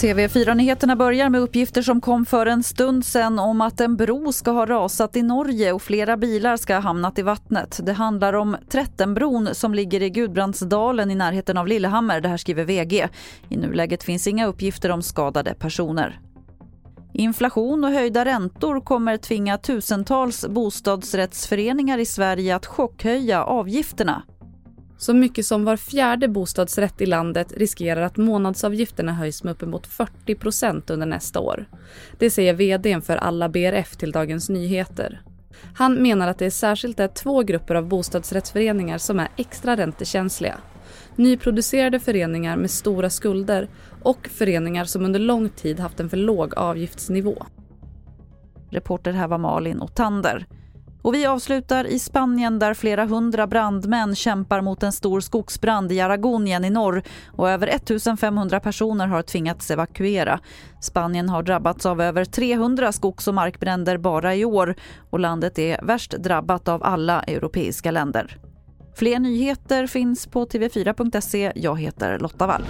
TV4-nyheterna börjar med uppgifter som kom för en stund sen om att en bro ska ha rasat i Norge och flera bilar ska ha hamnat i vattnet. Det handlar om Trättenbron som ligger i Gudbrandsdalen i närheten av Lillehammer. Det här skriver VG. I nuläget finns inga uppgifter om skadade personer. Inflation och höjda räntor kommer tvinga tusentals bostadsrättsföreningar i Sverige att chockhöja avgifterna. Så mycket som var fjärde bostadsrätt i landet riskerar att månadsavgifterna höjs med uppemot 40 procent under nästa år. Det säger vd för alla BRF till Dagens Nyheter. Han menar att det särskilt är två grupper av bostadsrättsföreningar som är extra räntekänsliga. Nyproducerade föreningar med stora skulder och föreningar som under lång tid haft en för låg avgiftsnivå. Reporter här var Malin Otander. Och vi avslutar i Spanien där flera hundra brandmän kämpar mot en stor skogsbrand i Aragonien i norr och över 1500 personer har tvingats evakuera. Spanien har drabbats av över 300 skogs och markbränder bara i år och landet är värst drabbat av alla europeiska länder. Fler nyheter finns på tv4.se. Jag heter Lotta Wall.